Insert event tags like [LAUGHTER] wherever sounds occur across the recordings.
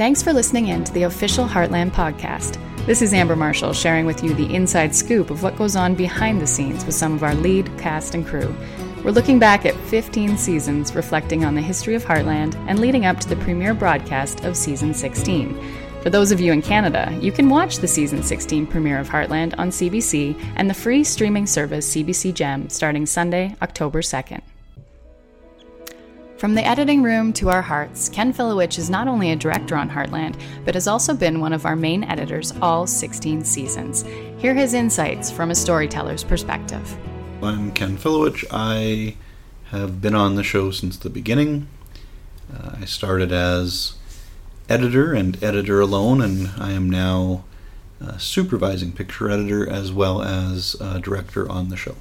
Thanks for listening in to the official Heartland podcast. This is Amber Marshall sharing with you the inside scoop of what goes on behind the scenes with some of our lead cast and crew. We're looking back at 15 seasons, reflecting on the history of Heartland and leading up to the premiere broadcast of season 16. For those of you in Canada, you can watch the season 16 premiere of Heartland on CBC and the free streaming service CBC Gem starting Sunday, October 2nd. From the editing room to our hearts, Ken Filewych is not only a director on Heartland, but has also been one of our main editors all 16 seasons. Hear his insights from a storyteller's perspective. I'm Ken Filewych. I have been on the show since the beginning. Uh, I started as editor and editor alone, and I am now supervising picture editor as well as director on the show.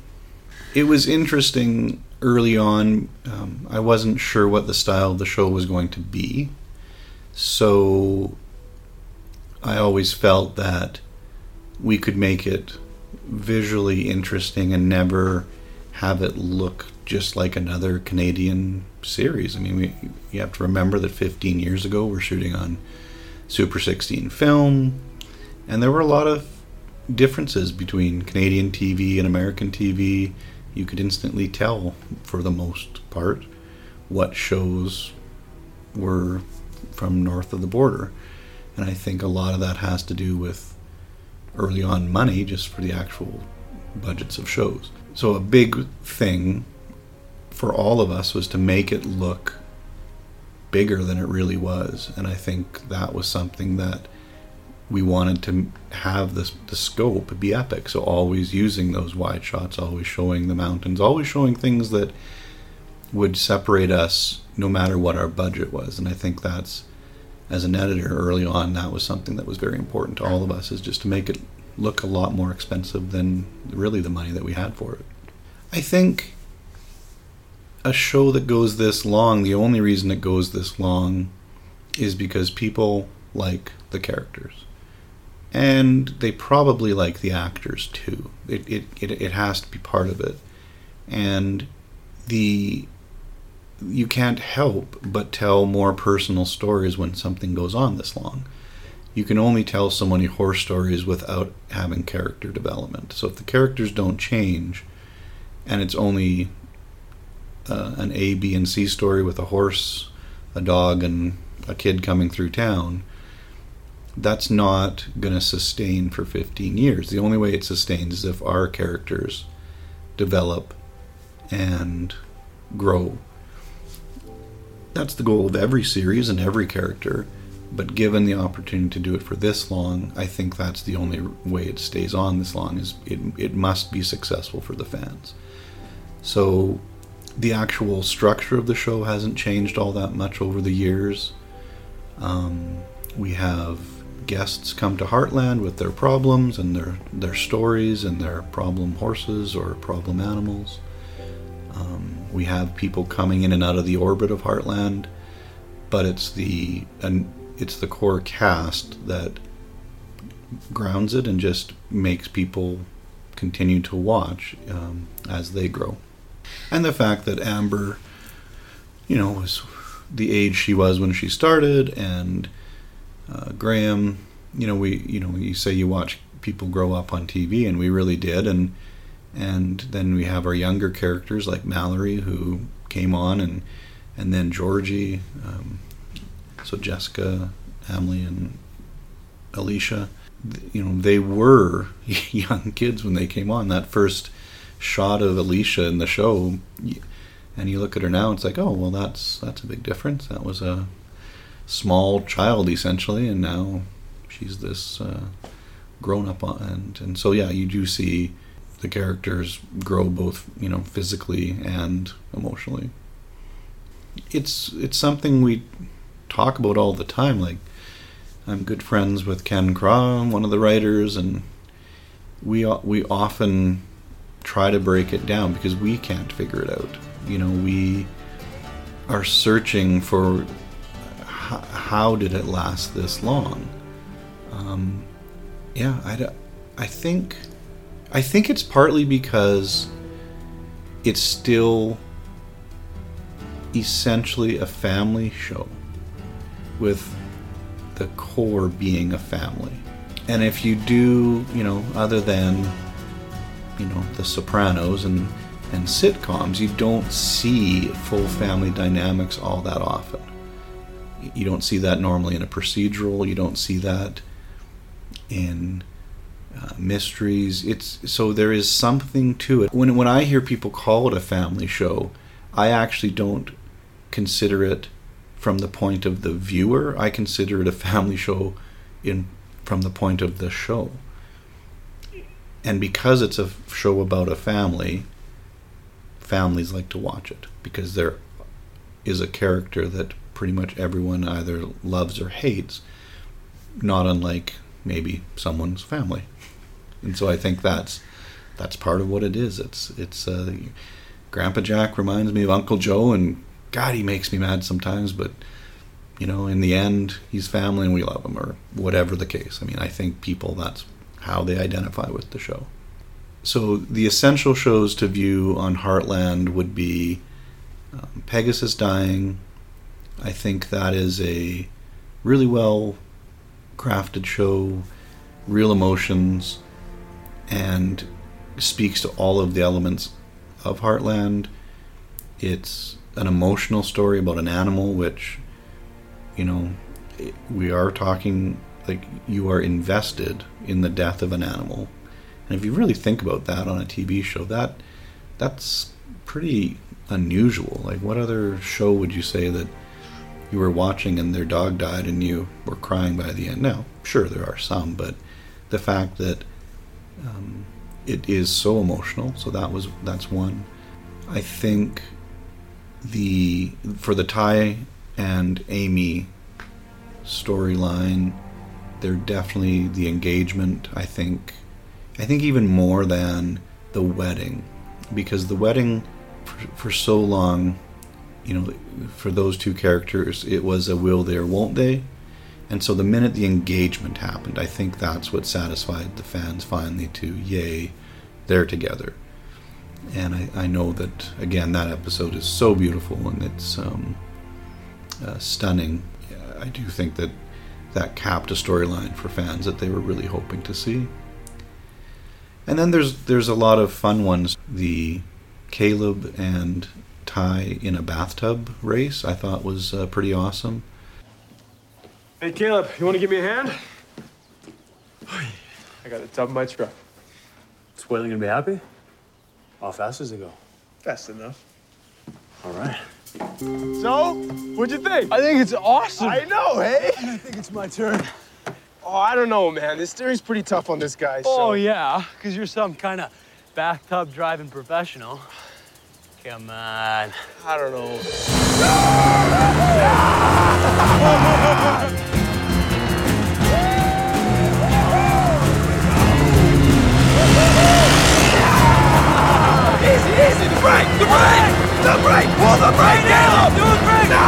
It was interesting early on. Um, I wasn't sure what the style of the show was going to be, so I always felt that we could make it visually interesting and never have it look just like another Canadian series. I mean, we, you have to remember that 15 years ago we're shooting on Super 16 film, and there were a lot of differences between Canadian TV and American TV. You could instantly tell, for the most part, what shows were from north of the border. And I think a lot of that has to do with early on money just for the actual budgets of shows. So a big thing for all of us was to make it look bigger than it really was, and I think that was something that we wanted to have this the scope be epic. So always using those wide shots, always showing the mountains, always showing things that would separate us no matter what our budget was. And I think that's as an editor early on, that was something that was very important to all of us, is just to make it look a lot more expensive than really the money that we had for it. I think a show that goes this long, the only reason it goes this long is because people like the characters. And they probably like the actors too. It, it, it, it has to be part of it. And the you can't help but tell more personal stories when something goes on this long. You can only tell so many horse stories without having character development. So if the characters don't change, and it's only uh, an A, B, and C story with a horse, a dog, and a kid coming through town, that's not going to sustain for 15 years. The only way it sustains is if our characters develop and grow that's the goal of every series and every character. But given the opportunity to do it for this long, I think that's the only way it stays on this long. Is it? It must be successful for the fans. So, the actual structure of the show hasn't changed all that much over the years. Um, we have guests come to Heartland with their problems and their their stories and their problem horses or problem animals. Um, we have people coming in and out of the orbit of Heartland, but it's the and it's the core cast that grounds it and just makes people continue to watch um, as they grow. And the fact that Amber, you know, was the age she was when she started, and uh, Graham, you know, we, you know, you say you watch people grow up on TV, and we really did, and and then we have our younger characters like Mallory who came on and and then Georgie um, so Jessica Amlee and Alisha. You know they were [LAUGHS] young kids when they came on. That first shot of Alisha in the show and you look at her now it's like oh well that's that's a big difference. That was a small child essentially and now she's this uh, grown up and and so yeah you do see the characters grow both you know physically and emotionally. It's it's something we talk about all the time like i'm good friends with ken Craw one of the writers and we we often try to break it down because we can't figure it out. You know we are searching for how, how did it last this long um, yeah I, I think I think it's partly because it's still essentially a family show with the core being a family. And if you do, you know, other than, you know, The Sopranos and, and sitcoms, you don't see full family dynamics all that often. You don't see that normally in a procedural, you don't see that in uh, mysteries. It's so there is something to it. When when I hear people call it a family show, I actually don't consider it from the point of the viewer. I consider it a family show in from the point of the show. And because it's a show about a family, families like to watch it because there is a character that pretty much everyone either loves or hates, not unlike maybe someone's family. And so I think that's that's part of what it is. It's it's uh, Grandpa Jack reminds me of Uncle Joe, and God, he makes me mad sometimes. But you know, in the end, he's family, and we love him, or whatever the case. I mean, I think people that's how they identify with the show. So the essential shows to view on Heartland would be um, Pegasus Dying. I think that is a really well crafted show, real emotions, and speaks to all of the elements of Heartland. It's an emotional story about an animal, which, you know, we are talking like you are invested in the death of an animal. And if you really think about that on a TV show, that that's pretty unusual. Like, what other show would you say that you were watching and their dog died and you were crying by the end? Now, sure, there are some, but the fact that um, it is so emotional. So that was that's one. I think the for the Ty and Amy storyline, they're definitely the engagement. I think, I think even more than the wedding, because the wedding for, for so long, you know, for those two characters, it was a will they or won't they and so the minute the engagement happened, I think that's what satisfied the fans finally to, yay, they're together. And I, I know that, again, that episode is so beautiful and it's um, uh, stunning. I do think that that capped a storyline for fans that they were really hoping to see. And then there's there's a lot of fun ones. The Caleb and Ty in a bathtub race I thought was uh, pretty awesome. Hey, Caleb, you want to give me a hand? I got the top of my truck. Is Whalen gonna be happy? How fast does it go? Fast enough. All right. So, what'd you think? I think it's awesome. I know, hey? I think it's my turn. Oh, I don't know, man. This steering's pretty tough on this guy. So. Oh, yeah, because you're some kind of bathtub driving professional. Come on. I don't know. Easy, easy, the brake, the brake, the brake, pull the brake, Caleb! Do the brake! No!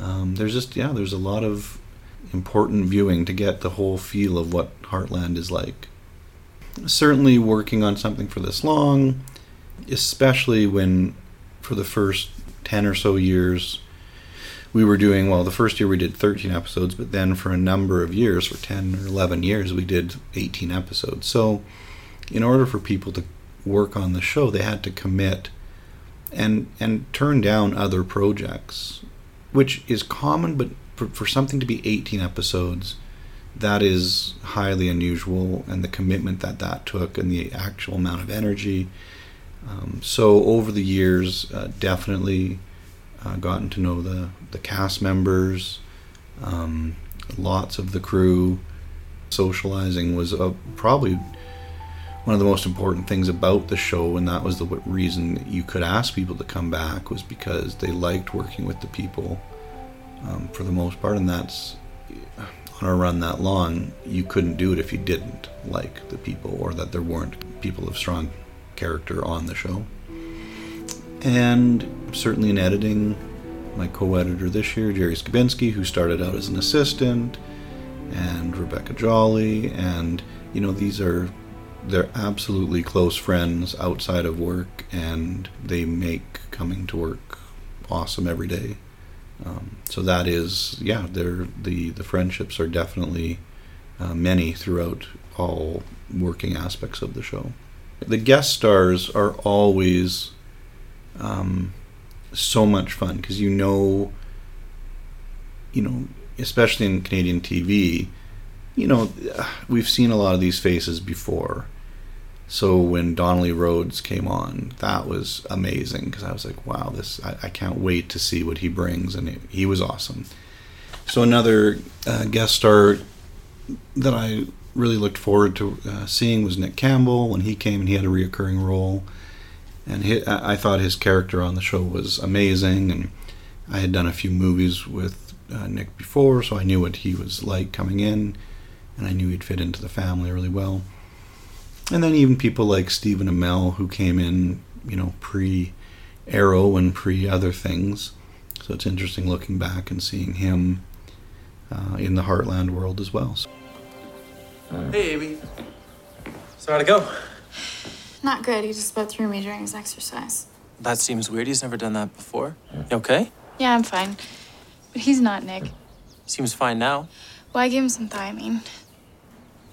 Um, there's just yeah, there's a lot of important viewing to get the whole feel of what Heartland is like. Certainly, working on something for this long, especially when for the first ten or so years we were doing well. The first year we did 13 episodes, but then for a number of years, for 10 or 11 years, we did 18 episodes. So, in order for people to work on the show, they had to commit and and turn down other projects which is common, but for, for something to be 18 episodes, that is highly unusual, and the commitment that that took and the actual amount of energy. Um, so over the years, uh, definitely uh, gotten to know the the cast members, um, lots of the crew. Socializing was uh, probably one of the most important things about the show, and that was the reason you could ask people to come back was because they liked working with the people um, for the most part, and that's on a run that long. You couldn't do it if you didn't like the people, or that there weren't people of strong character on the show. And certainly in editing, my co-editor this year, Jerry Skabinski, who started out as an assistant, and Rebecca Jolly, and you know these are they're absolutely close friends outside of work, and they make coming to work awesome every day. Um, so that is, yeah, the the friendships are definitely uh, many throughout all working aspects of the show. The guest stars are always um, so much fun because you know, you know, especially in Canadian TV, you know, we've seen a lot of these faces before. So when Donnelly Rhodes came on, that was amazing because I was like, wow, this I, I, can't wait to see what he brings, and he was awesome. So another uh, guest star that I really looked forward to uh, seeing was Nick Campbell when he came and he had a reoccurring role, and he, I thought his character on the show was amazing, and I had done a few movies with uh, Nick before, so I knew what he was like coming in, and I knew he'd fit into the family really well and then even people like Stephen Amell who came in, you know, pre Arrow and pre other things. So it's interesting looking back and seeing him uh, in the Heartland world as well. So. Hey, Amy. So how'd it go? Not good. He just spit through me during his exercise. That seems weird. He's never done that before. You okay? Yeah, I'm fine. But he's not Nick. Seems fine now. Well, I gave him some thiamine.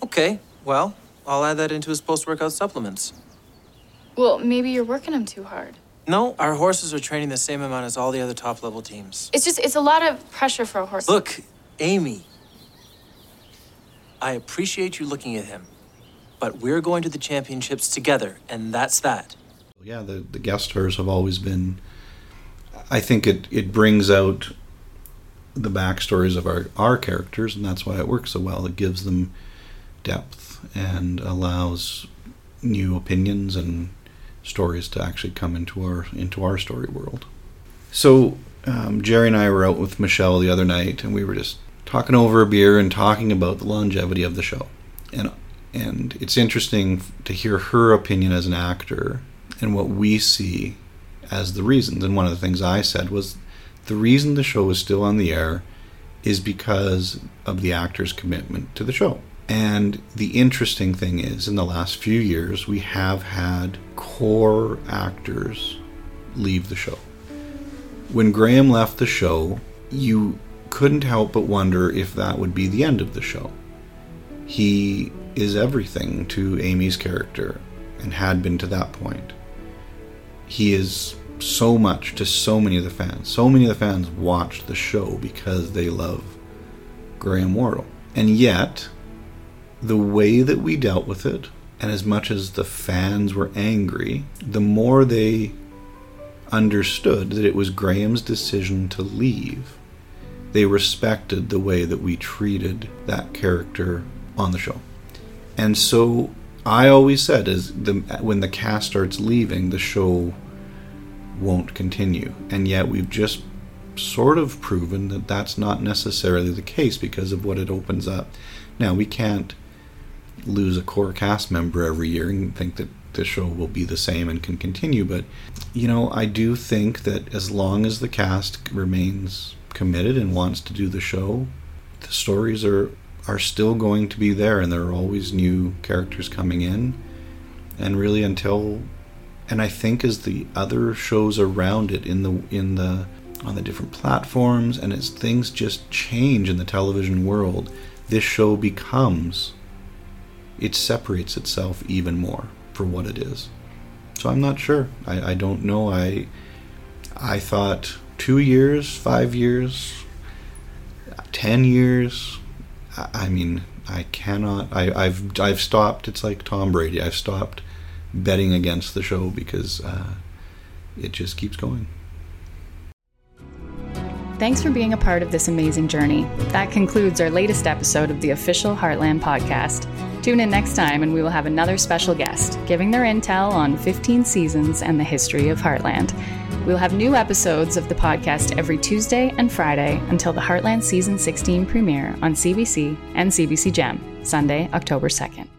Okay, well, I'll add that into his post workout supplements. Well, maybe you're working him too hard. No, our horses are training the same amount as all the other top level teams. It's just, it's a lot of pressure for a horse. Look, Amy, I appreciate you looking at him, but we're going to the championships together, and that's that. Yeah, the, the guest stars have always been. I think it, it brings out the backstories of our, our characters, and that's why it works so well. It gives them depth and allows new opinions and stories to actually come into our into our story world. So um, Jerry and I were out with Michelle the other night, and we were just talking over a beer and talking about the longevity of the show, and and it's interesting to hear her opinion as an actor and what we see as the reasons. And one of the things I said was the reason the show is still on the air is because of the actor's commitment to the show. And the interesting thing is, in the last few years, we have had core actors leave the show. When Graham left the show, you couldn't help but wonder if that would be the end of the show. He is everything to Amy's character and had been to that point. He is so much to so many of the fans. So many of the fans watch the show because they love Graham Wardle. And yet, the way that we dealt with it, and as much as the fans were angry, the more they understood that it was Graham's decision to leave, they respected the way that we treated that character on the show. And so I always said is the when the cast starts leaving, the show won't continue. And yet we've just sort of proven that that's not necessarily the case because of what it opens up. Now we can't lose a core cast member every year and think that the show will be the same and can continue. But, you know, I do think that as long as the cast remains committed and wants to do the show, the stories are are still going to be there and there are always new characters coming in. And really until and I think as the other shows around it in the in the on the different platforms and as things just change in the television world, this show becomes it separates itself even more for what it is. So I'm not sure. I, I don't know. I I thought two years, five years, ten years. I, I mean, I cannot. I, I've I've stopped. It's like Tom Brady. I've stopped betting against the show because uh, it just keeps going. Thanks for being a part of this amazing journey. That concludes our latest episode of the official Heartland podcast. Tune in next time and we will have another special guest giving their intel on 15 seasons and the history of Heartland. We'll have new episodes of the podcast every Tuesday and Friday until the Heartland Season 16 premiere on CBC and CBC Gem, Sunday, October 2nd.